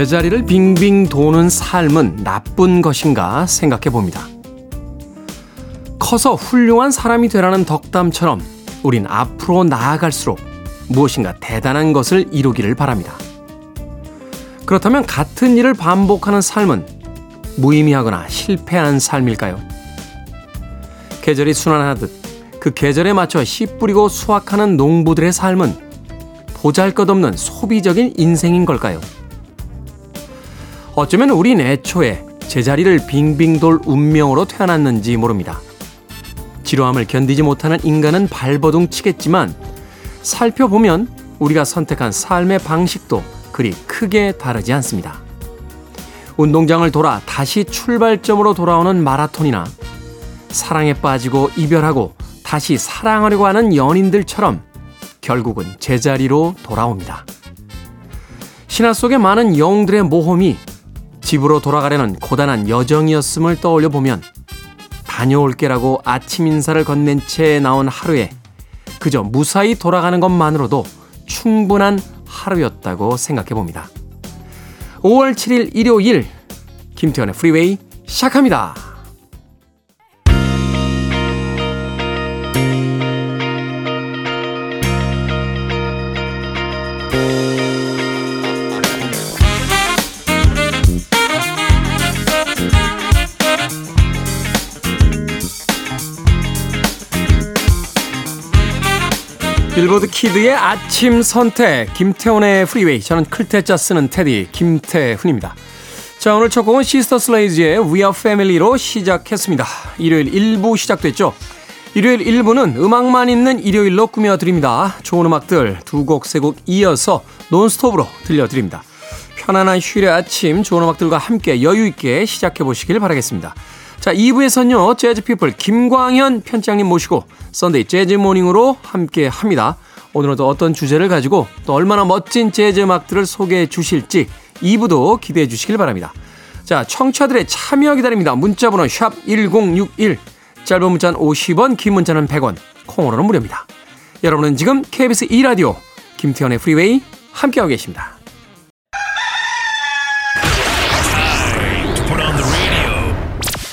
제자리를 빙빙 도는 삶은 나쁜 것인가 생각해 봅니다. 커서 훌륭한 사람이 되라는 덕담처럼 우린 앞으로 나아갈수록 무엇인가 대단한 것을 이루기를 바랍니다. 그렇다면 같은 일을 반복하는 삶은 무의미하거나 실패한 삶일까요? 계절이 순환하듯 그 계절에 맞춰 씨 뿌리고 수확하는 농부들의 삶은 보잘 것 없는 소비적인 인생인 걸까요? 어쩌면 우린 애초에 제자리를 빙빙 돌 운명으로 태어났는지 모릅니다. 지루함을 견디지 못하는 인간은 발버둥 치겠지만 살펴보면 우리가 선택한 삶의 방식도 그리 크게 다르지 않습니다. 운동장을 돌아 다시 출발점으로 돌아오는 마라톤이나 사랑에 빠지고 이별하고 다시 사랑하려고 하는 연인들처럼 결국은 제자리로 돌아옵니다. 신화 속의 많은 영웅들의 모험이 집으로 돌아가려는 고단한 여정이었음을 떠올려 보면 다녀올게라고 아침 인사를 건넨 채 나온 하루에 그저 무사히 돌아가는 것만으로도 충분한 하루였다고 생각해 봅니다. 5월 7일 일요일 김태현의 프리웨이 시작합니다. 빌보드 키드의 아침 선택 김태훈의 프리웨이 저는 클테짜 쓰는 테디 김태훈입니다. 자 오늘 첫 곡은 시스터 슬레지의 We Are Family로 시작했습니다. 일요일 1부 시작됐죠. 일요일 1부는 음악만 있는 일요일로 꾸며드립니다. 좋은 음악들 두 곡, 세곡 이어서 논스톱으로 들려드립니다. 편안한 휴일의 아침 좋은 음악들과 함께 여유있게 시작해보시길 바라겠습니다. 자, 2부에서는요, 재즈피플 김광현 편집장님 모시고 Sunday Jazz Morning으로 함께 합니다. 오늘은 또 어떤 주제를 가지고 또 얼마나 멋진 재즈 음악들을 소개해 주실지 2부도 기대해 주시길 바랍니다. 자, 청취자들의 참여 기다립니다. 문자번호 샵 1061, 짧은 문자는 50원, 긴 문자는 100원, 콩으로는 무료입니다. 여러분은 지금 KBS 2라디오 김태훈의 프리웨이 함께하고 계십니다.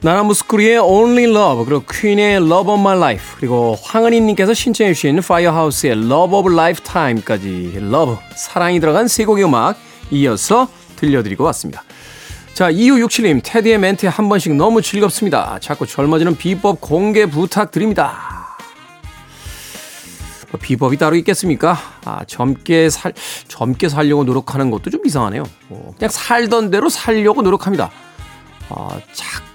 나나무스쿠리의 Only Love 그리고 퀸의 Love of My Life 그리고 황은희님께서 신청해 주신 Firehouse의 Love of Lifetime까지 Love 사랑이 들어간 세 곡의 음악 이어서 들려드리고 왔습니다. 자 2567님 테디의 멘트 한 번씩 너무 즐겁습니다. 자꾸 젊어지는 비법 공개 부탁드립니다. 뭐 비법이 따로 있겠습니까? 아, 젊게 살, 젊게 살려고 노력하는 것도 좀 이상하네요. 어, 그냥 살던 대로 살려고 노력합니다. 아,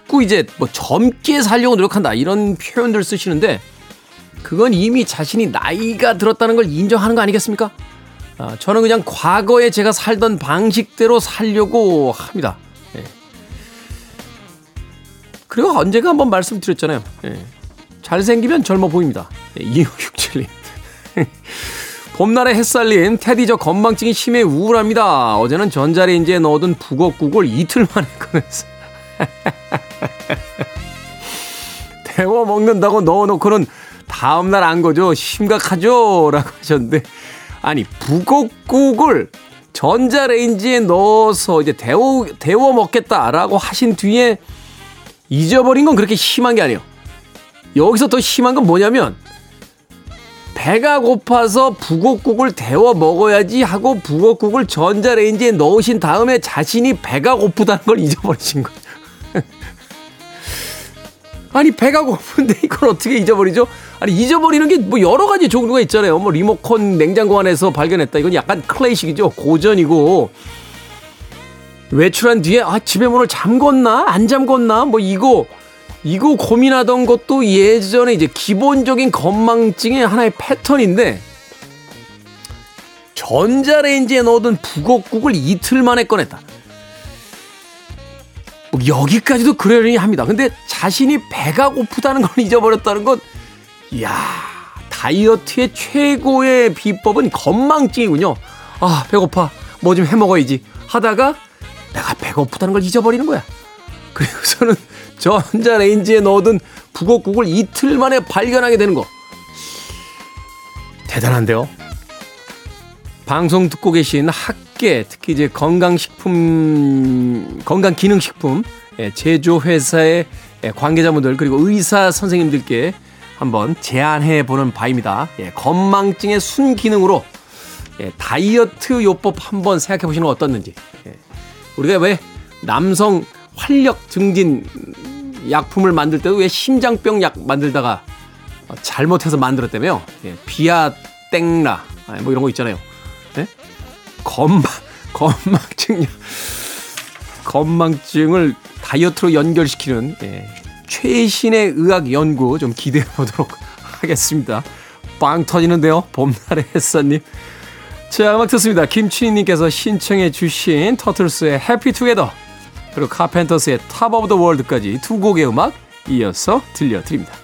자꾸 이제 뭐 젊게 살려고 노력한다. 이런 표현들 쓰시는데, 그건 이미 자신이 나이가 들었다는 걸 인정하는 거 아니겠습니까? 아, 저는 그냥 과거에 제가 살던 방식대로 살려고 합니다. 예. 그리고 언제가 한번 말씀드렸잖아요. 예. 잘생기면 젊어 보입니다. 예, 2567님. 봄날의 햇살린 테디 저 건망증이 심해 우울합니다. 어제는 전자레인지에 넣어둔 북어국을 이틀 만에 꺼냈어. 데워 먹는다고 넣어놓고는 다음날 안 거죠. 심각하죠? 라고 하셨는데. 아니, 북어국을 전자레인지에 넣어서 이제 데워, 데워 먹겠다라고 하신 뒤에 잊어버린 건 그렇게 심한 게 아니에요. 여기서 더 심한 건 뭐냐면 배가 고파서 북어국을 데워 먹어야지 하고 북어국을 전자레인지에 넣으신 다음에 자신이 배가 고프다는 걸 잊어버리신 거예요. 아니 배가 고픈데 이걸 어떻게 잊어버리죠? 아니 잊어버리는 게 뭐 여러 가지 종류가 있잖아요. 뭐 리모컨 냉장고 안에서 발견했다. 이건 약간 클래식이죠. 고전이고 외출한 뒤에 아 집에 문을 잠궜나 안 잠궜나 뭐 이거 이거 고민하던 것도 예전에 이제 기본적인 건망증의 하나의 패턴인데 전자레인지에 넣어둔 북어국을 이틀 만에 꺼냈다. 뭐 여기까지도 그러려니 합니다. 근데 자신이 배가 고프다는 걸 잊어버렸다는 건, 이야, 다이어트의 최고의 비법은 건망증이군요. 아, 배고파. 뭐 좀 해 먹어야지. 하다가 내가 배고프다는 걸 잊어버리는 거야. 그리고서는 전자레인지에 넣어둔 북엇국을 이틀 만에 발견하게 되는 거. 대단한데요. 방송 듣고 계신 학 계, 특히 이제 건강식품, 건강기능식품 예, 제조회사의 예, 관계자분들 그리고 의사 선생님들께 한번 제안해 보는 바입니다. 예, 건망증의 순기능으로 다이어트 요법 한번 생각해 보시는 건 어떻는지. 우리가 왜 남성 활력 증진 약품을 만들 때도 왜 심장병 약 만들다가 잘못해서 만들었다며요. 비아 땡라 뭐 이런 거 있잖아요. 네? 건망, 건망증, 건망증을 다이어트로 연결시키는 예, 최신의 의학 연구 좀 기대해 보도록 하겠습니다. 빵 터지는데요. 봄날의 햇살님. 자, 음악 듣습니다. 김춘희님께서 신청해 주신 터틀스의 Happy Together 그리고 카펜터스의 Top of the World까지 두 곡의 음악 이어서 들려드립니다.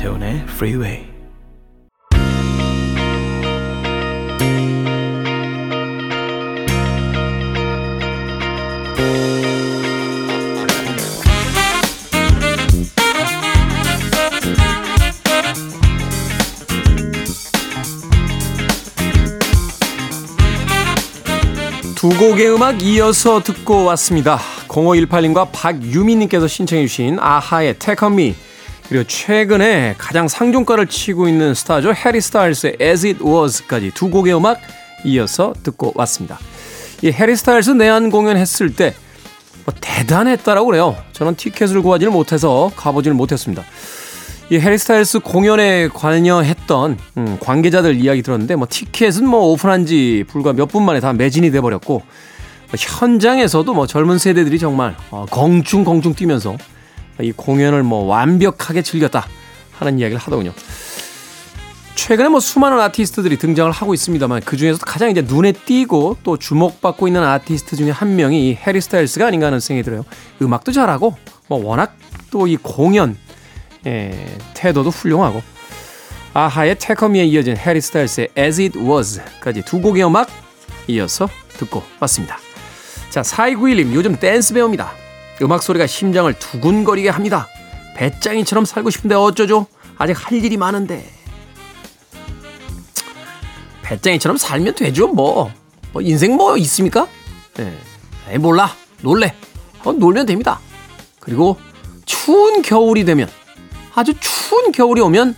Freeway. 두 곡의 음악 이어서 듣고 왔습니다. 0518님과 박유미님께서 신청해주신 아하의 Take On Me 그리고 최근에 가장 상종가를 치고 있는 스타죠. 해리 스타일스의 As It Was까지 두 곡의 음악 이어서 듣고 왔습니다. 이 해리 스타일스 내한 공연했을 때 뭐 대단했다라고 그래요. 저는 티켓을 구하지를 못해서 가보지를 못했습니다. 이 해리 스타일스 공연에 관여했던 음, 관계자들 이야기 들었는데 뭐 티켓은 뭐 오픈한 지 불과 몇 분 만에 다 매진이 돼 버렸고 뭐 현장에서도 뭐 젊은 세대들이 정말 어, 공중공중 뛰면서 이 공연을 뭐 완벽하게 즐겼다 하는 이야기를 하더군요. 최근에 뭐 수많은 아티스트들이 등장을 하고 있습니다만 그 중에서도 가장 이제 눈에 띄고 또 주목받고 있는 아티스트 중에 한 명이 이 해리 스타일스가 아닌가 하는 생각이 들어요. 음악도 잘하고 뭐 워낙 또 이 공연 예, 태도도 훌륭하고 아하의 테커미에 이어진 해리 스타일스의 As It Was까지 두 곡의 음악 이어서 듣고 왔습니다. 자, 4291님 요즘 댄스 배웁니다. 음악 소리가 심장을 두근거리게 합니다. 배짱이처럼 살고 싶은데 어쩌죠? 아직 할 일이 많은데. 배짱이처럼 살면 되죠, 뭐. 뭐 인생 뭐 있습니까? 예. 에이, 몰라. 놀래. 어, 놀면 됩니다. 그리고 추운 겨울이 되면, 아주 추운 겨울이 오면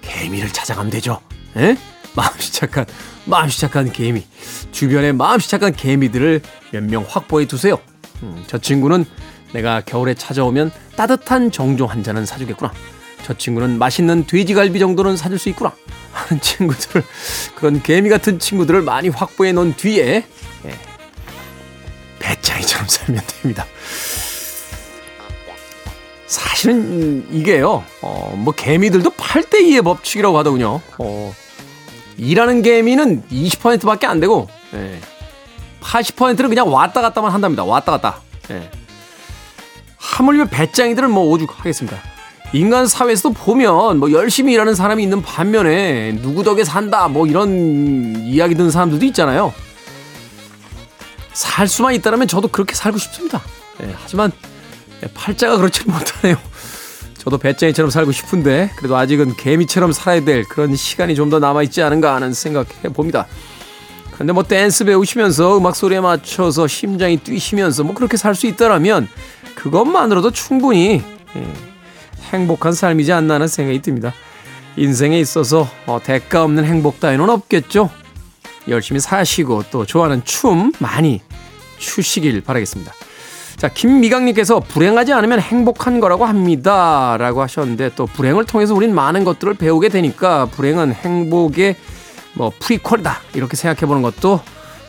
개미를 찾아가면 되죠. 예? 마음씨 착한, 마음씨 착한 개미. 주변에 마음씨 착한 개미들을 몇 명 확보해 두세요. 음, 저 친구는 내가 겨울에 찾아오면 따뜻한 정종 한 잔은 사주겠구나. 저 친구는 맛있는 돼지갈비 정도는 사줄 수 있구나. 하는 친구들을, 그런 개미 같은 친구들을 많이 확보해 놓은 뒤에, 예, 배짱이처럼 살면 됩니다. 사실은 이게요, 어, 뭐 개미들도 8대2의 법칙이라고 하더군요. 어, 일하는 개미는 20%밖에 안 되고, 예, 80%는 그냥 왔다 갔다만 한답니다. 왔다 갔다. 예. 하물며 배짱이들은 뭐 오죽하겠습니다. 인간 사회에서도 보면 뭐 열심히 일하는 사람이 있는 반면에 누구 덕에 산다 뭐 이런 이야기 듣는 사람들도 있잖아요. 살 수만 있다면 저도 그렇게 살고 싶습니다. 예, 하지만 팔자가 그렇지 못하네요. 저도 배짱이처럼 살고 싶은데 그래도 아직은 개미처럼 살아야 될 그런 시간이 좀 더 남아있지 않은가 하는 생각해 봅니다. 그런데 뭐 댄스 배우시면서 음악 소리에 맞춰서 심장이 뛰시면서 뭐 그렇게 살 수 있다라면 그것만으로도 충분히 예, 행복한 삶이지 않나 하는 생각이 듭니다. 인생에 있어서 어, 대가 없는 행복 따위는 없겠죠. 열심히 사시고 또 좋아하는 춤 많이 추시길 바라겠습니다. 자, 김미강님께서 불행하지 않으면 행복한 거라고 합니다. 라고 하셨는데 또 불행을 통해서 우린 많은 것들을 배우게 되니까 불행은 행복의 뭐 프리퀄이다. 이렇게 생각해 보는 것도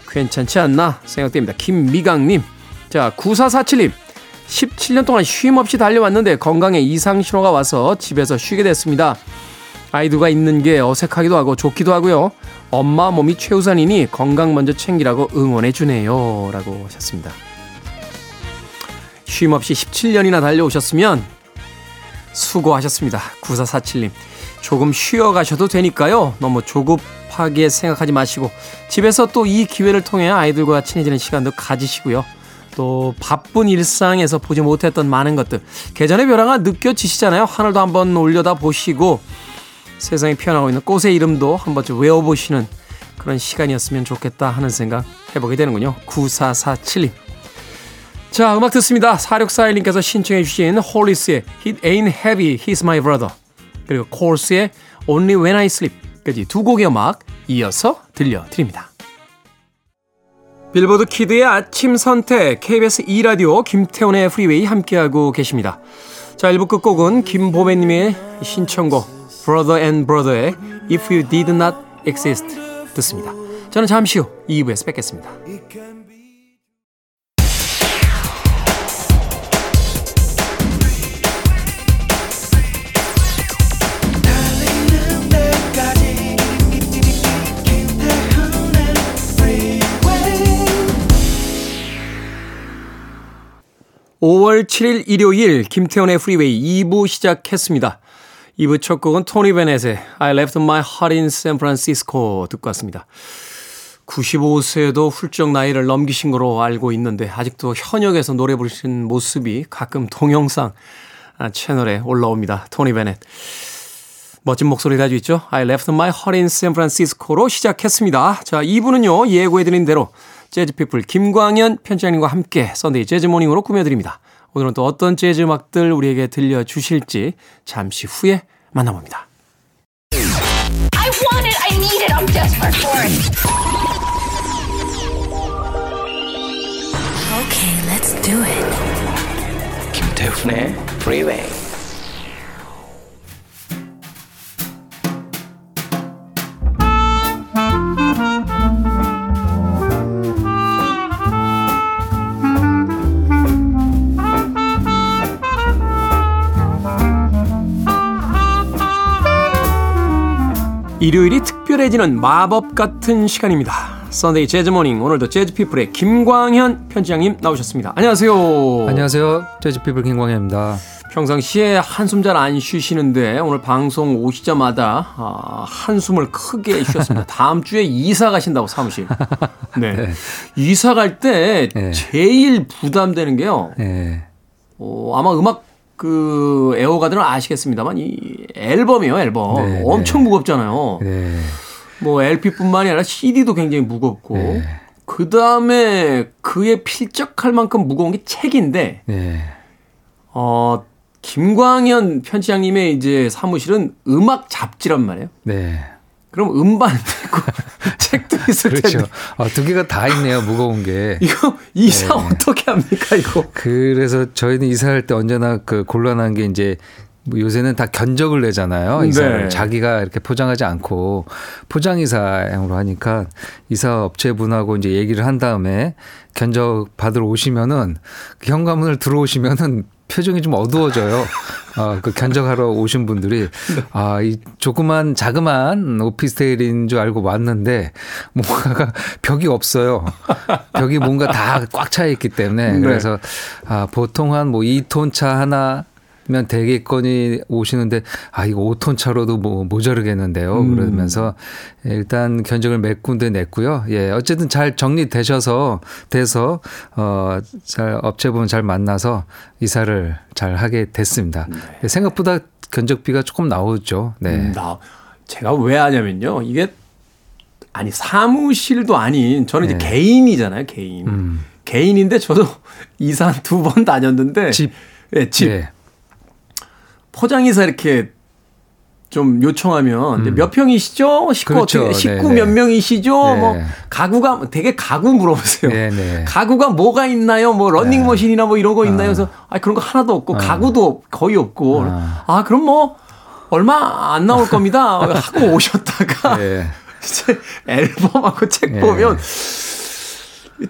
괜찮지 않나 생각됩니다. 김미강님. 자, 9447님. 17년 동안 쉼 없이 달려왔는데 건강에 이상 신호가 와서 집에서 쉬게 됐습니다. 아이두가 있는 게 어색하기도 하고 좋기도 하고요. 엄마 몸이 최우선이니 건강 먼저 챙기라고 응원해 주네요. 라고 하셨습니다. 쉼 없이 17년이나 달려오셨으면 수고하셨습니다. 9447님. 조금 쉬어 가셔도 되니까요. 너무 조급 하게 생각하지 마시고 집에서 또 이 기회를 통해 아이들과 친해지는 시간도 가지시고요. 또 바쁜 일상에서 보지 못했던 많은 것들 계절의 변화가 느껴지시잖아요. 하늘도 한번 올려다 보시고 세상에 피어나고 있는 꽃의 이름도 한 번쯤 외워보시는 그런 시간이었으면 좋겠다 하는 생각 해보게 되는군요. 9447님. 자, 음악 듣습니다. 4641님께서 신청해 주신 홀리스의 He Ain't Heavy, He's My Brother 그리고 코어스의 Only When I Sleep 까지 두 곡의 음악 이어서 들려드립니다. 빌보드 키드의 아침 선택 KBS 2라디오 김태훈의 프리웨이 함께하고 계십니다. 자, 1부 끝곡은 김보배님의 신청곡 Brother and Brother의 If You Did Not Exist 듣습니다. 저는 잠시 후 2부에서 뵙겠습니다. 5월 7일 일요일 김태훈의 프리웨이 2부 시작했습니다. 2부 첫 곡은 토니 베넷의 I left my heart in San Francisco 듣고 왔습니다. 95세도 훌쩍 나이를 넘기신 거로 알고 있는데 아직도 현역에서 노래 부르시는 모습이 가끔 동영상 아, 채널에 올라옵니다. 토니 베넷. 멋진 목소리 가지고 있죠. I left my heart in San Francisco로 시작했습니다. 자, 2부는요, 예고해드린 대로 재즈피플 김광현 편집장님과 함께 썬데이 재즈모닝으로 꾸며드립니다. 오늘은 또 어떤 재즈 음악들 우리에게 들려주실지 잠시 후에 만나봅니다. I want it, I need it, I'm desperate for it. Okay, let's do it. 김태훈의 Freeway. 일요일이 특별해지는 마법 같은 시간입니다. Sunday Jazz Morning 오늘도 재즈 피플의 김광현 편집장님 나오셨습니다. 안녕하세요. 안녕하세요. 재즈 피플 김광현입니다. 평상시에 한숨 잘 안 쉬시는데 오늘 방송 오시자마자 아, 한숨을 크게 쉬었습니다. 다음 주에 이사 가신다고 사무실. 네. 네. 이사 갈때 네. 제일 부담되는 게요. 네. 어, 아마 음악 그 애호가들은 아시겠습니다만 이 앨범이에요, 앨범. 네, 네. 엄청 무겁잖아요. 네. 뭐 LP뿐만이 아니라 CD도 굉장히 무겁고 네. 그 다음에 그에 필적할 만큼 무거운 게 책인데 네. 어 김광현 편지장님의 이제 사무실은 음악 잡지란 말이에요. 네. 그럼 음반도 있고 책도 있을 그렇죠. 텐데. 아, 두 개가 다 있네요. 무거운 게. 이거 이사 네. 어떻게 합니까 이거? 그래서 저희는 이사할 때 언제나 그 곤란한 게 이제 뭐 요새는 다 견적을 내잖아요. 이사를 네. 자기가 이렇게 포장하지 않고 포장 이사형으로 하니까 이사 업체분하고 이제 얘기를 한 다음에 견적 받으러 오시면은 그 현관문을 들어오시면은 표정이 좀 어두워져요. 어, 그 견적하러 오신 분들이 아, 이 조그만 자그만 오피스텔인 줄 알고 왔는데 뭔가가 벽이 없어요. 벽이 뭔가 다 꽉 차 있기 때문에 네. 그래서 아, 보통 한 뭐 2톤 차 하나 면 되겠거니 오시는데 아 이거 5톤 차로도 뭐 모자르겠는데요. 음. 그러면서 일단 견적을 몇 군데 냈고요. 예, 어쨌든 잘 정리되셔서 돼서 어잘 업체분 잘 만나서 이사를 잘 하게 됐습니다. 네. 생각보다 견적비가 조금 나오죠. 네. 음, 나 제가 왜 하냐면요. 이게 아니 사무실도 아닌 저는 이제 네. 개인이잖아요. 개인. 음. 개인인데 저도 이사 두 번 다녔는데 집. 예, 집. 네. 포장해서 이렇게 좀 요청하면 음. 몇 평이시죠? 식구 그렇죠. 어떻게 식구 네네. 몇 명이시죠? 네. 뭐 가구가 되게 가구 물어보세요. 네네. 가구가 뭐가 있나요? 뭐 런닝머신이나 뭐 이런 거 있나요? 그래서 아 그런 거 하나도 없고 어. 가구도 거의 없고 어. 아 그럼 뭐 얼마 안 나올 겁니다 하고 오셨다가 네. 앨범하고 책 보면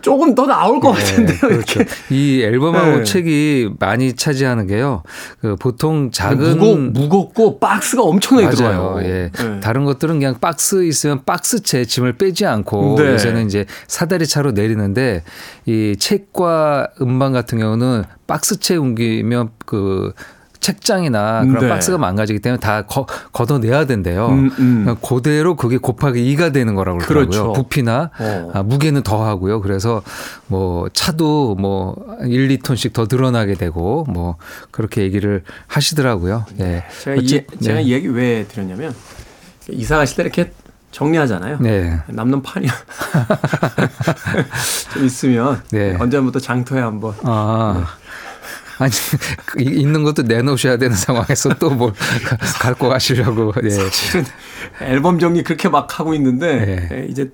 조금 더 나올 것 네, 같은데요. 그렇죠. 이 앨범하고 네. 책이 많이 차지하는 게요. 그 보통 작은 무거, 무겁고 박스가 엄청나게 들어요. 예. 네. 다른 것들은 그냥 박스 있으면 박스채 짐을 빼지 않고 네. 요새는 이제 사다리 차로 내리는데 이 책과 음반 같은 경우는 박스채 옮기면 그 책장이나 그런 네. 박스가 망가지기 때문에 다 거, 걷어내야 된대요. 음, 음. 그대로 그게 곱하기 2가 되는 거라고 그러더라고요. 그렇죠. 부피나 어. 아, 무게는 더 하고요. 그래서 뭐 차도 뭐 1, 2톤씩 더 늘어나게 되고 뭐 그렇게 얘기를 하시더라고요. 예. 제가 어찌, 이, 제가 네. 이 얘기 왜 드렸냐면 이사 가실 때 이렇게 정리하잖아요. 네. 남는 판이 좀 있으면 네. 언제부터 장터에 한번 아. 네. 아니 있는 것도 내놓으셔야 되는 상황에서 또 뭘 갖고 가시려고. 예. 사실은 앨범 정리 그렇게 막 하고 있는데 예. 이제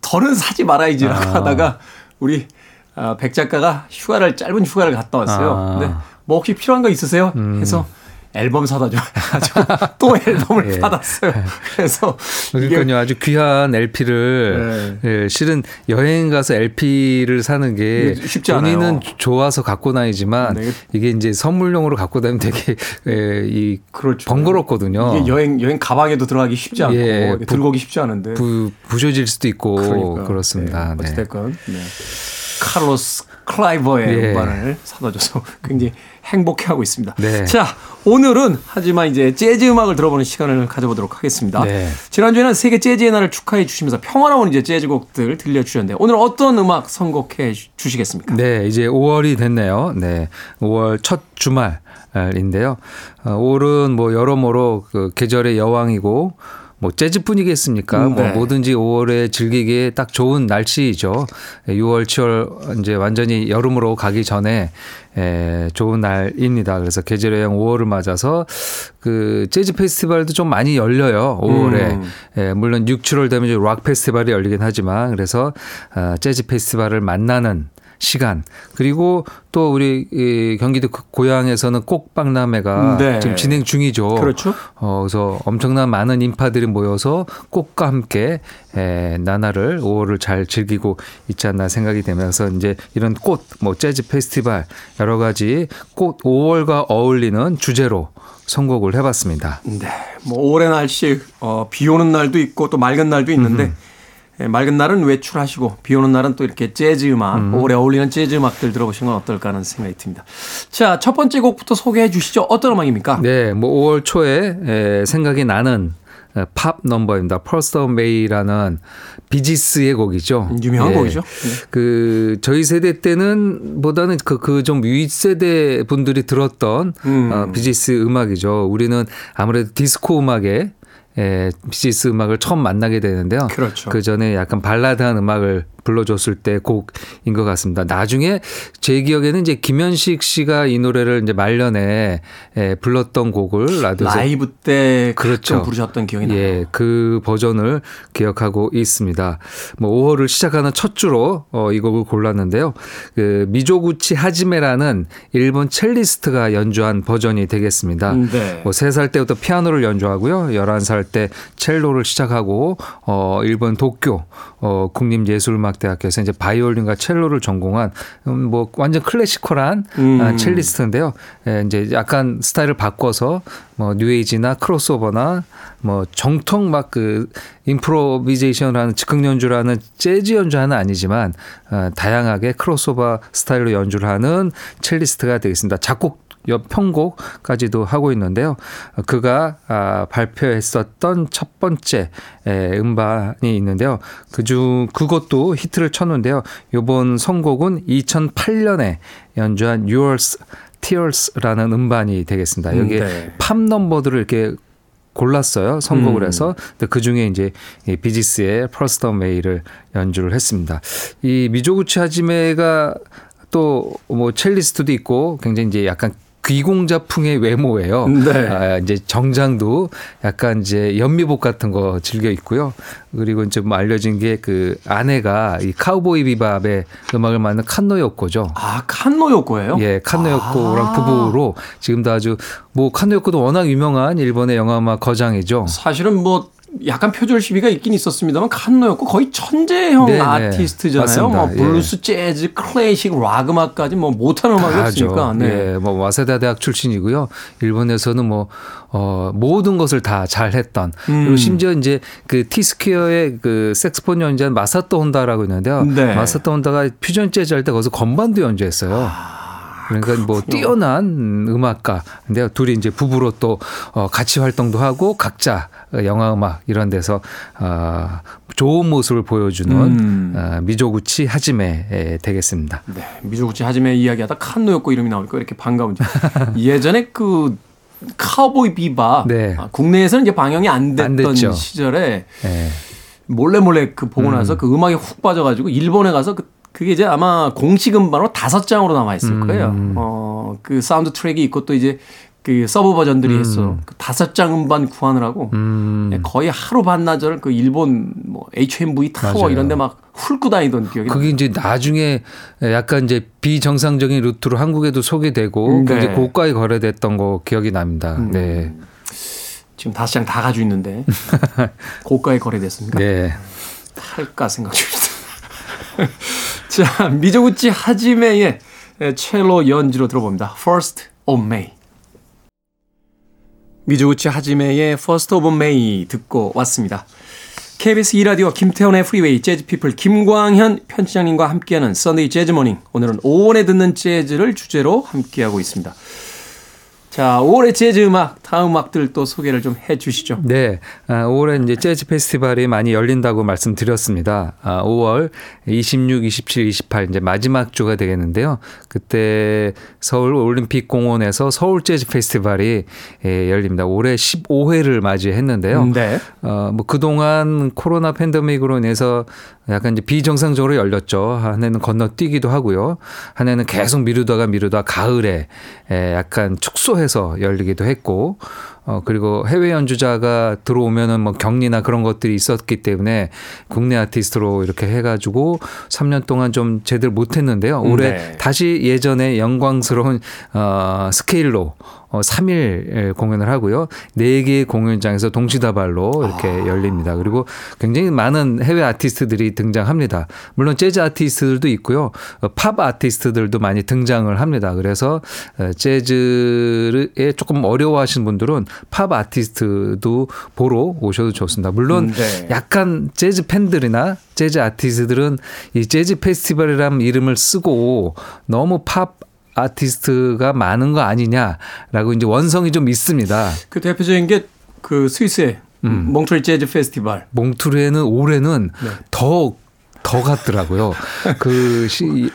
더는 사지 말아야지 아. 하다가 우리 아, 백 작가가 휴가를 짧은 휴가를 갔다 왔어요. 아. 근데 뭐 혹시 필요한 거 있으세요? 음. 해서 앨범 사다 줘가지고 또 앨범을 예. 받았어요. 그래서 그러니까요 아주 귀한 LP를 네. 예, 실은 여행 가서 LP를 사는 게 쉽지 않아요. 본인은 좋아서 갖고 다니지만 네. 이게 이제 선물용으로 갖고 다니면 되게 예, 이 그렇죠. 번거롭거든요. 이게 여행 여행 가방에도 들어가기 쉽지 않고 예, 들고 오기 쉽지 않은데 부, 부셔질 수도 있고 그러니까. 그렇습니다. 네. 어쨌든 네. 카를로스 클라이버의 예. 음반을 사다 줘서 굉장히 행복해하고 있습니다. 네. 자, 오늘은 하지만 이제 재즈 음악을 들어보는 시간을 가져보도록 하겠습니다. 네. 지난주에는 세계 재즈의 날을 축하해 주시면서 평화로운 이제 재즈곡들 들려주셨는데 오늘 어떤 음악 선곡해 주시겠습니까? 네, 이제 5월이 됐네요. 네, 5월 첫 주말인데요. 5월은 어, 뭐 여러모로 그 계절의 여왕이고 뭐 재즈뿐이겠습니까? 음, 뭐 네. 뭐 뭐든지 5월에 즐기기에 딱 좋은 날씨이죠. 6월, 7월 이제 완전히 여름으로 가기 전에 에, 좋은 날입니다. 그래서 계절의 여 5월을 맞아서 그 재즈 페스티벌도 좀 많이 열려요. 5월에 음. 에, 물론 6, 7월 되면 이제 락 페스티벌이 열리긴 하지만 그래서 어, 재즈 페스티벌을 만나는 시간 그리고 또 우리 이 경기도 그 고향에서는 꽃박람회가 네. 지금 진행 중이죠. 그렇죠. 어, 그래서 엄청난 많은 인파들이 모여서 꽃과 함께 에, 나날을 5월을 잘 즐기고 있지 않나 생각이 되면서 이제 이런 꽃, 뭐 재즈 페스티벌 여러 가지 꽃 5월과 어울리는 주제로 선곡을 해봤습니다. 네, 뭐 5월의 날씨 어, 비 오는 날도 있고 또 맑은 날도 있는데. 예, 맑은 날은 외출하시고 비 오는 날은 또 이렇게 재즈 음악, 음. 오래 어울리는 재즈 음악들 들어보시는 건 어떨까 하는 생각이 듭니다. 자, 첫 번째 곡부터 소개해 주시죠. 어떤 음악입니까? 네, 뭐 5월 초에 에, 생각이 나는 팝 넘버입니다. First of May라는 비지스의 곡이죠. 유명한 예. 곡이죠. 네. 그 저희 세대 때는 보다는 그 그 좀 윗세대 분들이 들었던 음. 어, 비지스 음악이죠. 우리는 아무래도 디스코 음악에 예, 비지스 음악을 처음 만나게 되는데요. 그렇죠. 그 전에 약간 발라드한 음악을 불러줬을 때 곡인 것 같습니다. 나중에 제 기억에는 이제 김현식 씨가 이 노래를 이제 말년에 예, 불렀던 곡을 라디오에서 라이브 때 그렇죠. 부르셨던 기억이 나요. 예, 그 버전을 기억하고 있습니다. 뭐 5월을 시작하는 첫 주로 어, 이 곡을 골랐는데요. 그 미조구치 하지메라는 일본 첼리스트가 연주한 버전이 되겠습니다. 네. 뭐 3살 때부터 피아노를 연주하고요. 11살 때 첼로를 시작하고 어 일본 도쿄 어 국립예술음악 음악대학교에서 이제 바이올린과 첼로를 전공한 음, 뭐 완전 클래시컬한 음. 아, 첼리스트인데요. 예, 이제 약간 스타일을 바꿔서 뭐 뉴에이지나 크로스오버나 뭐 정통 막그 임프로비제이션하는 즉흥 연주라는 재즈 연주하는 아니지만 어, 다양하게 크로스오버 스타일로 연주를 하는 첼리스트가 되겠습니다. 작곡 편곡까지도 하고 있는데요. 그가 아, 발표했었던 첫 번째 음반이 있는데요. 그중 그것도 히트를 쳤는데요. 이번 선곡은 2008년에 연주한 Yours Tears라는 음반이 되겠습니다. 여기에 네. 팝 넘버들을 이렇게 골랐어요. 선곡을 음. 해서. 근데 그 중에 이제 이 비지스의 First of May를 연주를 했습니다. 이 미조구치 하지메가 또 뭐 첼리스트도 있고 굉장히 이제 약간 귀공자풍의 외모예요. 네. 아, 이제 정장도 약간 이제 연미복 같은 거 즐겨 입고요. 그리고 이제 뭐 알려진 게 그 아내가 이 카우보이 비밥의 음악을 맡는 칸노 요코죠. 아, 칸노 요코예요? 예, 칸노 요코랑 아. 부부로 지금도 아주 뭐 칸노 요코도 워낙 유명한 일본의 영화 음악 거장이죠. 사실은 뭐 약간 표절 시비가 있긴 있었습니다만 칸노 요코 거의 천재형 네네. 아티스트잖아요. 뭐 맞습니다. 뭐 블루스, 예. 재즈, 클래식, 락 음악까지 뭐 못하는 음악이 없으니까. 네. 예, 뭐 와세다 대학 출신이고요. 일본에서는 뭐 어, 모든 것을 다 잘했던 음. 그리고 심지어 이제 그 티스퀘어의 그 색스폰 연주한 마사토 혼다라고 있는데요. 네. 마사토 혼다가 퓨전 재즈 할 때 거기서 건반도 연주했어요. 아. 그러니까 뭐 그렇군요. 뭐 뛰어난 음악가. 근데 둘이 이제 부부로 또 어, 같이 활동도 하고 각자 영화 음악 이런 데서 어, 좋은 모습을 보여주는 음. 어, 미조구치 하지메 되겠습니다. 네, 미조구치 하지메 이야기하다 칸노 요코 이름이 나오니까 이렇게 반가운지. 예전에 그 카우보이 비밥 네. 아, 국내에서는 이제 방영이 안 됐던 안 시절에 네. 몰래 몰래 그 보고 나서 음. 그 음악에 훅 빠져가지고 일본에 가서 그 그게 이제 아마 공식 음반으로 다섯 장으로 남아 있을 거예요. 음. 어, 그 사운드 트랙이 있고 또 이제 그 서브 버전들이 음. 했어. 그 다섯 장 음반 구하느라고 음. 예, 거의 하루 반나절 그 일본 뭐 HMV 타워 맞아요. 이런 데 막 훑고 다니던 기억이 그게 이제 나중에 약간 이제 비정상적인 루트로 한국에도 소개되고 네. 굉장히 고가에 거래됐던 거 기억이 납니다. 음. 네. 지금 다섯 장 다 가지고 있는데 고가에 거래됐습니까? 네. 팔까 생각 중입니다. 자, 미조구치 하지메의 첼로 연주로 들어봅니다. First of May. 미조구치 하지메의 First of May 듣고 왔습니다. KBS 2라디오 김태훈의 Freeway 재즈피플 김광현 편집장님과 함께하는 Sunday Jazz Morning 오늘은 5월에 듣는 재즈를 주제로 함께하고 있습니다. 자, 5월의 재즈 음악, 다음 음악들 또 소개를 좀 해 주시죠. 네. 아, 5월에 이제 재즈 페스티벌이 많이 열린다고 말씀드렸습니다. 아, 5월 26, 27, 28 이제 마지막 주가 되겠는데요. 그때 서울 올림픽 공원에서 서울 재즈 페스티벌이 예, 열립니다. 올해 15회를 맞이했는데요. 네. 어, 뭐 그동안 코로나 팬데믹으로 인해서 약간 이제 비정상적으로 열렸죠. 한 해는 건너뛰기도 하고요. 한 해는 계속 미루다가 미루다 가을에 예, 약간 축소해서 열리기도 했고 어, 그리고 해외 연주자가 들어오면은 뭐 격리나 그런 것들이 있었기 때문에 국내 아티스트로 이렇게 해가지고 3년 동안 좀 제대로 못했는데요. 올해 네. 다시 예전에 영광스러운 어, 스케일로 어, 3일 공연을 하고요. 4개의 공연장에서 동시다발로 이렇게 아. 열립니다. 그리고 굉장히 많은 해외 아티스트들이 등장합니다. 물론 재즈 아티스트들도 있고요. 어, 팝 아티스트들도 많이 등장을 합니다. 그래서 어, 재즈에 조금 어려워하시는 분들은 팝 아티스트도 보러 오셔도 좋습니다. 물론 음, 네. 약간 재즈 팬들이나 재즈 아티스트들은 이 재즈 페스티벌이라는 이름을 쓰고 너무 팝 아티스트가 많은 거 아니냐라고 이제 원성이 좀 있습니다. 그 대표적인 게 그 스위스의 음. 몽트뢰 재즈 페스티벌. 몽트뢰에는 올해는 네. 더, 더 같더라고요. 그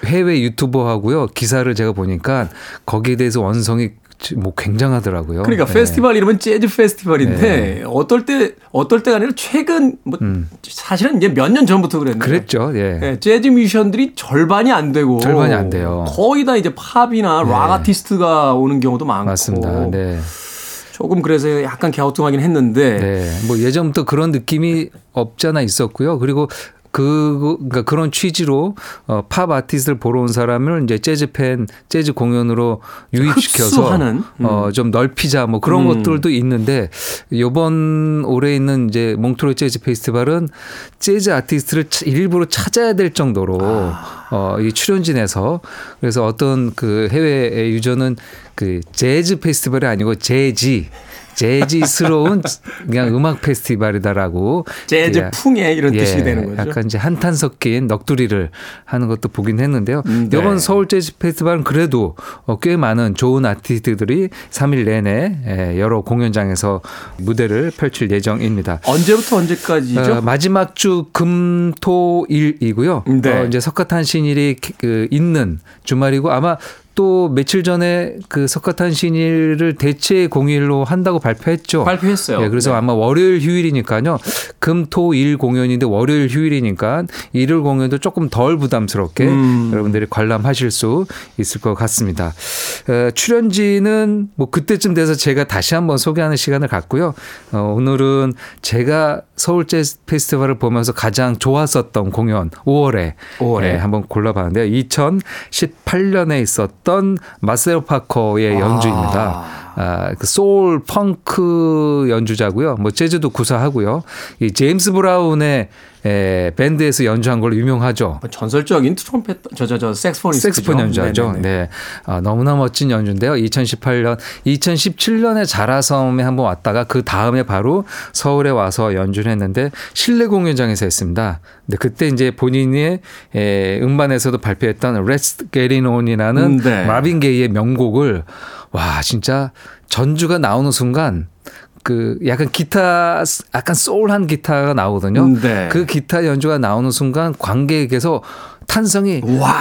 해외 유튜버하고요. 기사를 제가 보니까 거기에 대해서 원성이 뭐 굉장하더라고요. 그러니까 네. 페스티벌 이름은 재즈 페스티벌인데 네. 어떨 때 어떨 때가 아니라 최근 뭐 음. 사실은 이제 몇 년 전부터 그랬는데 그랬죠. 예. 네, 재즈 뮤지션들이 절반이 안 되고 절반이 안 돼요. 거의 다 이제 팝이나 네. 락 아티스트가 오는 경우도 많고 맞습니다. 네. 조금 그래서 약간 갸우뚱하긴 했는데 네. 뭐 예전부터 그런 느낌이 없잖아 있었고요. 그리고 그, 그러니까 그런 취지로 어, 팝 아티스트를 보러 온 사람을 이제 재즈 팬, 재즈 공연으로 유입시켜서 흡수하는? 음. 어, 좀 넓히자 뭐 그런 음. 것들도 있는데 요번 올해 있는 이제 몽트로 재즈 페스티벌은 재즈 아티스트를 일부러 찾아야 될 정도로 아. 어, 이 출연진에서 그래서 어떤 그 해외 유저는 그 재즈 페스티벌이 아니고 재지 재즈스러운 그냥 음악 페스티벌이다라고 재즈 풍의 이런 예, 뜻이 되는 거죠. 약간 이제 한탄 섞인 넋두리를 하는 것도 보긴 했는데요. 음, 네. 이번 서울 재즈 페스티벌은 그래도 어, 꽤 많은 좋은 아티스트들이 3일 내내 예, 여러 공연장에서 무대를 펼칠 예정입니다. 언제부터 언제까지죠? 어, 마지막 주 금토일이고요. 네. 어, 이제 석가탄신일이 그 있는 주말이고 아마 또 며칠 전에 그 석가탄신일을 대체 공휴일로 한다고 발표했죠. 발표했어요. 네, 그래서 네. 아마 월요일 휴일이니까요. 금, 토, 일 공연인데 월요일 휴일이니까 일요일 공연도 조금 덜 부담스럽게 음. 여러분들이 관람하실 수 있을 것 같습니다. 에, 출연진은 뭐 그때쯤 돼서 제가 다시 한번 소개하는 시간을 갖고요. 어, 오늘은 제가 서울 재즈 페스티벌을 보면서 가장 좋았었던 공연 5월에, 5월에. 네, 한번 골라봤는데요. 2018년에 있었던 마셀 파커의 아. 연주입니다. 아, 그 소울 펑크 연주자고요. 뭐 재즈도 구사하고요. 이 제임스 브라운의 에, 밴드에서 연주한 걸로 유명하죠. 뭐 전설적인 트럼펫 저저 저 색스폰이 색스폰 연주하죠. 네. 아, 너무나 멋진 연주인데요. 2018년, 2017년에 자라섬에 한번 왔다가 그 다음에 바로 서울에 와서 연주를 했는데 실내 공연장에서 했습니다. 근데 그때 이제 본인의 에, 음반에서도 발표했던 Let's Get It On이라는 음, 네. 마빈 게이의 명곡을 와 진짜 전주가 나오는 순간 그 약간 기타 약간 소울한 기타가 나오거든요. 음, 네. 그 기타 연주가 나오는 순간 관객에게서 탄성이 와,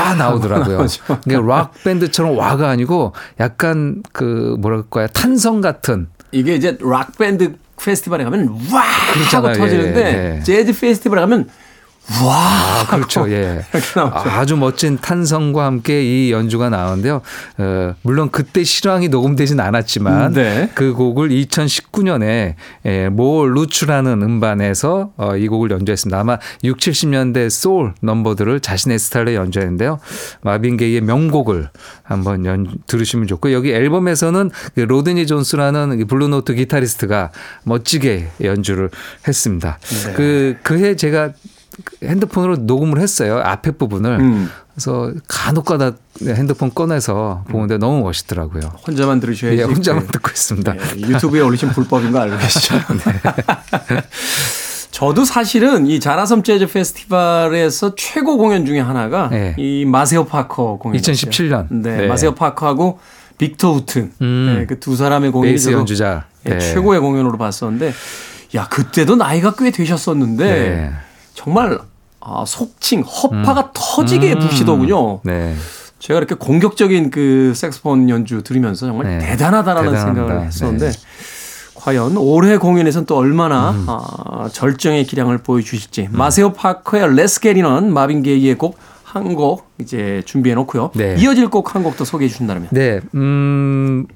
와 나오더라고요. 그러니까 락 밴드처럼 와가 아니고 약간 그 뭐랄까요 탄성 같은 이게 이제 락 밴드 페스티벌에 가면 와 하고 터지는데 예, 예. 재즈 페스티벌에 가면 와, 아, 그렇죠. 예. 아주 멋진 탄성과 함께 이 연주가 나오는데요. 어, 물론 그때 실황이 녹음되진 않았지만 네. 그 곡을 2019년에 예, Mo' Roots라는 음반에서 어, 이 곡을 연주했습니다. 아마 6, 70년대 소울 넘버들을 자신의 스타일로 연주했는데요. 마빈 게이의 명곡을 한번 연, 들으시면 좋고 여기 앨범에서는 그 로드니 존스라는 블루노트 기타리스트가 멋지게 연주를 했습니다. 네. 그 그해 제가 핸드폰으로 녹음을 했어요. 앞에 부분을. 음. 그래서 간혹가다 핸드폰 꺼내서 보는데 너무 멋있더라고요. 혼자만 들으셔야지. 예, 혼자만 듣고 있습니다. 네, 유튜브에 올리신 불법인 거 알고 계시죠? 네. 저도 사실은 이 자라섬 재즈 페스티벌에서 최고 공연 중에 하나가 네. 이 마세오 파커 공연. 2017년. 네, 네. 마세오 파커하고 빅터 우튼. 음. 네, 그두 사람의 공연이 베이스 연주자. 네. 최고의 공연으로 봤었는데 야 그때도 나이가 꽤 되셨었는데 네. 정말 아, 속칭 허파가 음. 터지게 음. 부시더군요. 네. 제가 이렇게 공격적인 그 색스폰 연주 들으면서 정말 네. 대단하다라는 대단합니다. 생각을 했었는데 네. 과연 올해 공연에서는 또 얼마나 음. 아, 절정의 기량을 보여주실지 음. 마세오 파커의 레스게리는 마빈 게이의 곡 한 곡 이제 준비해 놓고요. 네. 이어질 곡 한 곡 더 소개해 주신다면. 네. 음.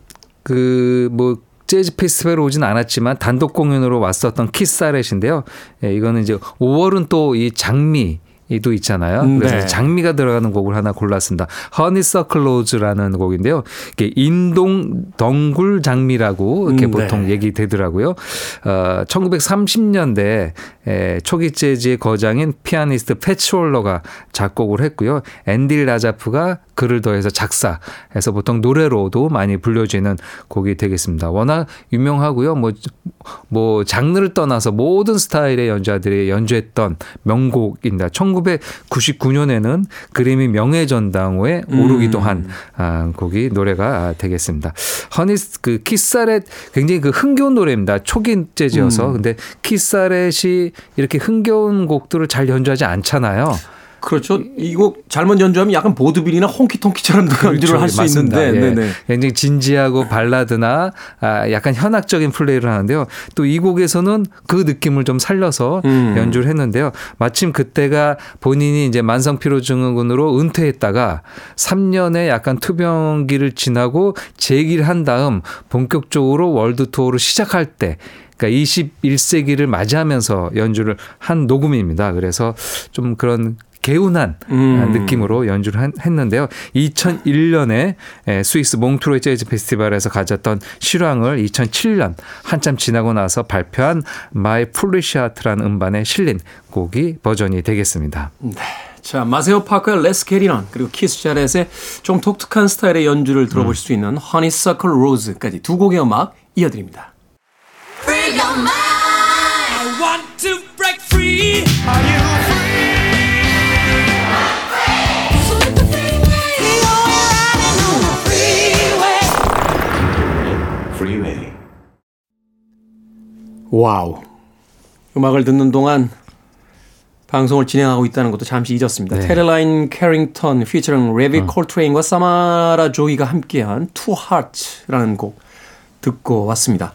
그뭐 재즈 페스티벌 오진 않았지만 단독 공연으로 왔었던 키스 자렛인데요. 예, 이거는 이제 5월은 또 이 장미 이도 있잖아요. 음, 그래서 네. 장미가 들어가는 곡을 하나 골랐습니다. Honeysuckle Rose라는 곡인데요. 이게 인동 덩굴 장미라고 이렇게 음, 보통 네. 얘기되더라고요. 어, 1930년대 에, 초기 재즈의 거장인 피아니스트 패츠 월러가 작곡을 했고요. 앤디 라자프가 글을 더해서 작사해서 보통 노래로도 많이 불려지는 곡이 되겠습니다. 워낙 유명하고요. 뭐, 뭐 장르를 떠나서 모든 스타일의 연주자들이 연주했던 명곡입니다. 1999년에는 그래미 명예전당에 음. 오르기도 한 아, 곡이 노래가 되겠습니다. Honeys 그 키스 자렛 굉장히 그 흥겨운 노래입니다. 초기 재즈여서 음. 근데 키스 자렛이 이렇게 흥겨운 곡들을 잘 연주하지 않잖아요. 그렇죠. 이곡 잘못 연주하면 약간 보드빌이나 honky-tonky처럼 그렇죠. 연주를 할 수 있는데 예. 네네. 굉장히 진지하고 발라드나 아, 약간 현악적인 플레이를 하는데요. 또 이 곡에서는 그 느낌을 좀 살려서 음. 연주를 했는데요. 마침 그때가 본인이 이제 만성피로 증후군으로 은퇴했다가 3년의 약간 투병기를 지나고 재기를 한 다음 본격적으로 월드 투어를 시작할 때 그러니까 21세기를 맞이하면서 연주를 한 녹음입니다. 그래서 좀 그런 개운한 음. 느낌으로 연주를 했는데요. 2001년에 스위스 몽트뢰 재즈 페스티벌에서 가졌던 실황을 2007년 한참 지나고 나서 발표한 My Foolish Heart라는 음반에 실린 곡이 버전이 되겠습니다. 네. 자, 마세오 파커의 Let's Get It On 그리고 키스 자렛의 좀 독특한 스타일의 연주를 들어보실 음. 수 있는 Honeysuckle Rose까지 두 곡의 음악 이어드립니다. 와우. 음악을 듣는 동안 방송을 진행하고 있다는 것도 잠시 잊었습니다. 네. 테리 린 캐링턴 피처링 레비 어. 콜트레인과 사마라 조이가 함께한 Two Hearts라는 곡 듣고 왔습니다.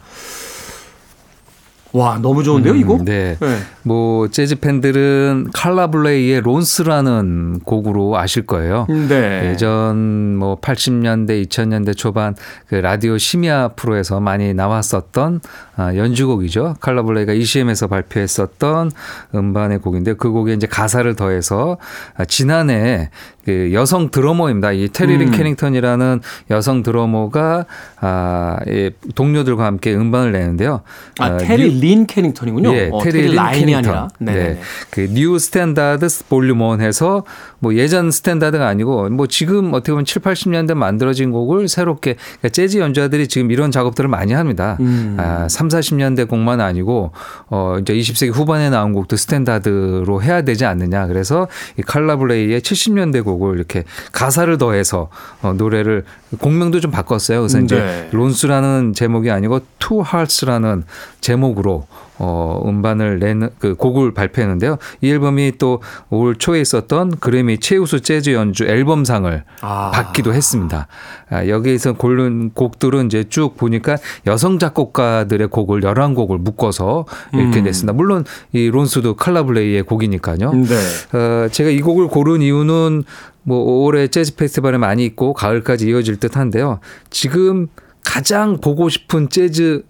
와 너무 좋은데요, 음, 이거? 네. 네. 뭐 재즈 팬들은 칼라 블레이의 Lawns라는 곡으로 아실 거예요. 네. 예전 뭐 80년대, 2000년대 초반 그 라디오 심야 프로에서 많이 나왔었던 아, 연주곡이죠. 칼라 블레이가 ECM에서 발표했었던 음반의 곡인데 그 곡에 이제 가사를 더해서 아, 지난해 그 여성 드러머입니다. 이 테리 린 음. 캐링턴이라는 여성 드러머가 아, 예, 동료들과 함께 음반을 내는데요. 아, 어, 테리 린 캐링턴이군요. 예, 어, 테리 린 캐링턴. 네. 네. 그 New Standard Volume 1 해서 뭐 예전 standard가 아니고 뭐 지금 어떻게 보면 7, 80년대 만들어진 곡을 새롭게 그러니까 재즈 연주자들이 지금 이런 작업들을 많이 합니다. 음. 아, 3, 40년대 곡만 아니고 어 이제 20세기 후반에 나온 곡도 standard로 해야 되지 않느냐. 그래서 이 칼라 블레이의 70년대 곡 곡을 이렇게 가사를 더해서 어, 노래를 곡명도 좀 바꿨어요. 그래서 네. 이제 Lawns라는 제목이 아니고 Two Hearts라는 제목으로 어, 음반을 낸 그 곡을 발표했는데요. 이 앨범이 또 올 초에 있었던 그래미 최우수 재즈 연주 앨범상을 아. 받기도 했습니다. 아, 여기에서 고른 곡들은 이제 쭉 보니까 여성 작곡가들의 곡을 11곡을 묶어서 이렇게 음. 냈습니다. 물론 이 론스도 칼라블레이의 곡이니까요. 네. 어, 제가 이 곡을 고른 이유는 뭐 올해 재즈 페스티벌에 많이 있고 가을까지 이어질 듯 한데요. 지금 가장 보고 싶은 재즈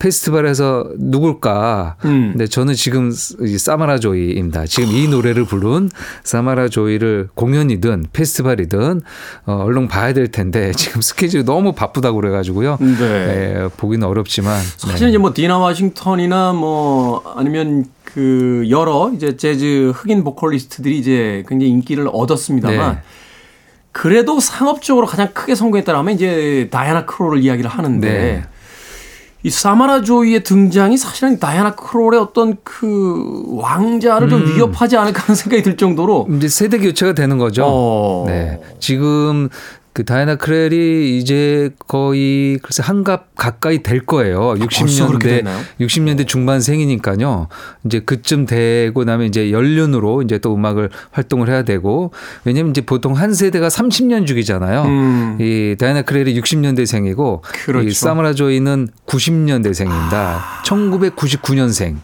페스티벌에서 누굴까? 음. 근데 저는 지금 사마라 조이입니다. 지금 이 노래를 부른 사마라 조이를 공연이든 페스티벌이든 어, 얼른 봐야 될 텐데 지금 스케줄이 너무 바쁘다고 그래가지고요. 네. 네 보기는 어렵지만 사실 네. 이제 뭐 디나 와싱턴이나 뭐 아니면 그 여러 이제 재즈 흑인 보컬리스트들이 이제 굉장히 인기를 얻었습니다만. 네. 그래도 상업적으로 가장 크게 성공했다라면 이제 다이아나 크로를 이야기를 하는데 네. 이 사마라 조이의 등장이 사실은 다이아나 크롤의 어떤 그 왕자를 좀 음. 위협하지 않을까 하는 생각이 들 정도로 이제 세대 교체가 되는 거죠. 어. 네. 지금 그 다이나 크렐이 이제 거의 글쎄 한갑 가까이 될 거예요. 60년대 아, 60년대 중반생이니까요. 이제 그쯤 되고 나면 이제 연륜으로 이제 또 음악을 활동을 해야 되고 왜냐면 이제 보통 한 세대가 30년 주기잖아요. 음. 이 다이나 크렐이 60년대생이고 그렇죠. 이 사무라 조이는 90년대생입니다. 아. 1999년생.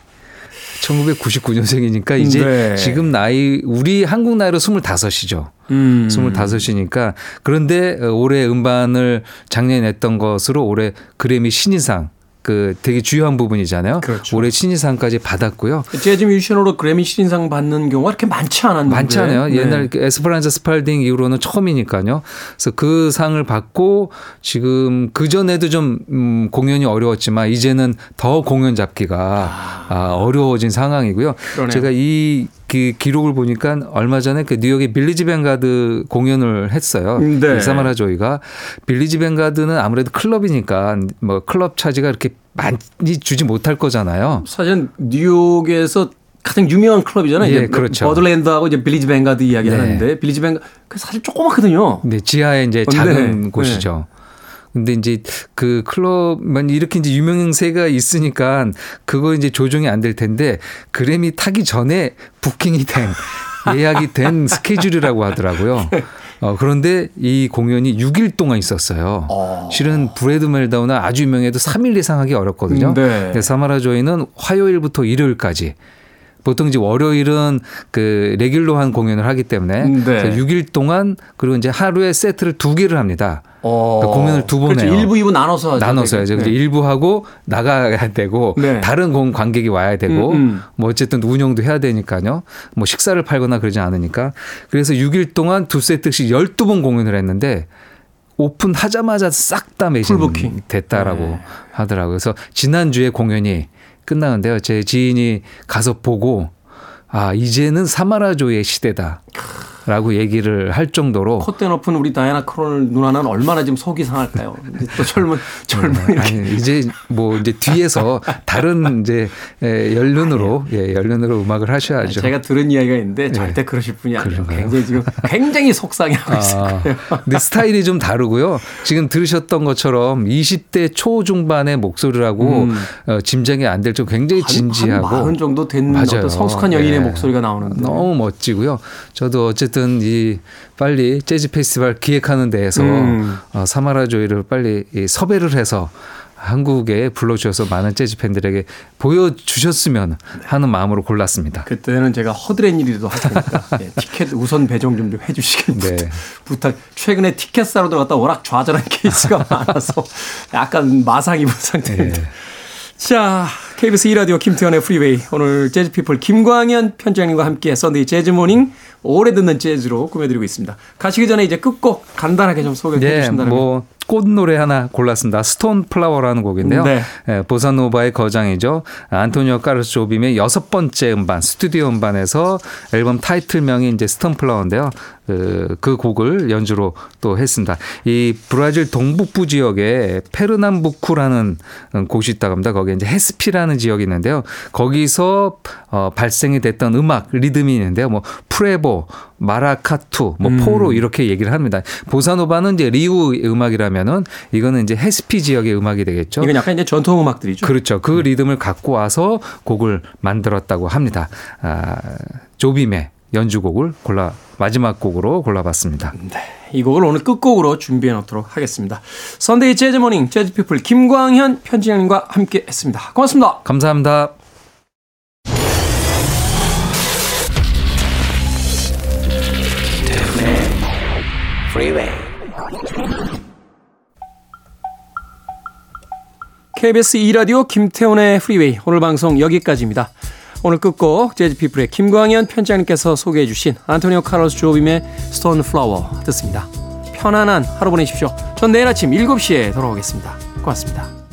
1999년생이니까 이제 네. 지금 나이 우리 한국 나이로 25이죠. 음. 25이니까 그런데 올해 음반을 작년에 냈던 것으로 올해 그래미 신인상 그 되게 주요한 부분이잖아요. 그렇죠. 올해 신인상까지 받았고요. 재즈 뮤지션으로 그래미 신인상 받는 경우가 그렇게 많지 않았는데. 많지 않아요. 네. 옛날 그 에스페란자 스팔딩 이후로는 처음이니까요. 그래서 그 상을 받고 지금 그 전에도 좀 음, 공연이 어려웠지만 이제는 더 공연 잡기가 아. 아, 어려워진 상황이고요. 그러네요. 제가 이 그 기록을 보니까 얼마 전에 그 뉴욕의 빌리지 뱅가드 공연을 했어요. 네. 이 사마라 조이가 빌리지 뱅가드는 아무래도 클럽이니까 뭐 클럽 차지가 이렇게 많이 주지 못할 거잖아요. 사실 뉴욕에서 가장 유명한 클럽이잖아요. 예, 그렇죠. 버드랜드하고 이제 빌리지 뱅가드 이야기 네. 하는데 빌리지 뱅가 그 사실 조그맣거든요. 네, 지하에 이제 작은 네. 곳이죠. 네. 근데 이제 그 클럽만 이렇게 이제 유명세가 있으니까 그거 이제 조정이 안 될 텐데 그래미 타기 전에 부킹이 된 예약이 된 스케줄이라고 하더라고요. 어, 그런데 이 공연이 6일 동안 있었어요. 어. 실은 브레드 멜다우는 아주 유명해도 3일 이상 하기 어렵거든요. 네. 근 사마라 조이는 화요일부터 일요일까지 보통 이제 월요일은 그 레귤러한 공연을 하기 때문에 네. 6일 동안 그리고 이제 하루에 세트를 두 개를 합니다. 어. 그러니까 공연을 두번 그렇죠. 해요. 1부, 2부 나눠서 나눠서 해야죠. 네. 1부 하고 나가야 되고 네. 다른 공 관객이 와야 되고 음, 음. 뭐 어쨌든 운영도 해야 되니까요. 뭐 식사를 팔거나 그러지 않으니까. 그래서 6일 동안 두 세트씩 12번 공연을 했는데 오픈하자마자 싹 다 매진 됐다라고 네. 하더라고요. 그래서 지난주에 공연이 끝나는데요. 제 지인이 가서 보고 아 이제는 사마라조의 시대다. 라고 얘기를 할 정도로 콧대 높은 우리 다이아나 크론 누나는 얼마나 지금 속이 상할까요? 또 젊은 젊은 네, 아니, 이제 뭐 이제 뒤에서 다른 이제 연륜으로 예, 연륜으로 음악을 하셔야죠. 제가 들은 이야기가 있는데 절대 네. 그러실 분이 아니에요. 굉장히 지금 굉장히 속상해하고 아, 있을 거예요. 근데 스타일이 좀 다르고요. 지금 들으셨던 것처럼 20대 초중반의 목소리라고 음. 어, 짐작이 안 될 좀 굉장히 진지하고 한, 한 정도 된 어떤 성숙한 여인의 네. 목소리가 나오는데 너무 멋지고요. 저도 어쨌든 어쨌든 이 빨리 재즈 페스티벌 기획하는 데에서 음. 어, 사마라 조이를 빨리 이 섭외를 해서 한국에 불러주셔서 많은 재즈 팬들에게 보여주셨으면 하는 마음으로 골랐습니다. 그때는 제가 허드렛일이라도 할 테니까 네, 티켓 우선 배정 좀, 좀 해주시길 네. 부탁. 최근에 티켓 사러 들어갔다 워낙 좌절한 케이스가 많아서 약간 마상 입은 상태입니다. 네. 자, KBS 2라디오 김태훈의 프리웨이. 오늘 재즈피플 김광현 편집장님과 함께 Sunday Jazz Morning 오래 듣는 재즈로 꾸며드리고 있습니다. 가시기 전에 이제 끝곡 간단하게 좀 소개해 네, 주신다면. 뭐 꽃노래 하나 골랐습니다. Stone Flower라는 곡인데요. 네. 예, 보사노바의 거장이죠. 안토니오 카를로스 조빔의 여섯 번째 음반, 스튜디오 음반에서 앨범 타이틀명이 이제 Stone Flower인데요. 그, 그 곡을 연주로 또 했습니다. 이 브라질 동북부 지역에 페르남부쿠라는 곳이 있다고 합니다. 거기에 이제 헤시피라는 지역이 있는데요. 거기서 어, 발생이 됐던 음악, 리듬이 있는데요. 뭐 프레보, 마라카투, 뭐 음. 포로 이렇게 얘기를 합니다. 보사노바는 이제 리우 음악이라면은 이거는 이제 헤시피 지역의 음악이 되겠죠. 이건 약간 이제 전통 음악들이죠. 그렇죠. 그 음. 리듬을 갖고 와서 곡을 만들었다고 합니다. 아, 조빔의 연주곡을 골라 마지막 곡으로 골라봤습니다. 네. 이 곡을 오늘 끝곡으로 준비해 놓도록 하겠습니다. Sunday Jazz Morning 재즈 피플 김광현 편집장님과 함께 했습니다. 고맙습니다. 감사합니다. KBS 2라디오 김태훈의 프리웨이 오늘 방송 여기까지입니다. 오늘 끝곡 재즈피플의 김광현 편집장님께서 소개해 주신 안토니오 카를로스 조빔의 Stone Flower 듣습니다. 편안한 하루 보내십시오. 전 내일 아침 7시에 돌아오겠습니다. 고맙습니다.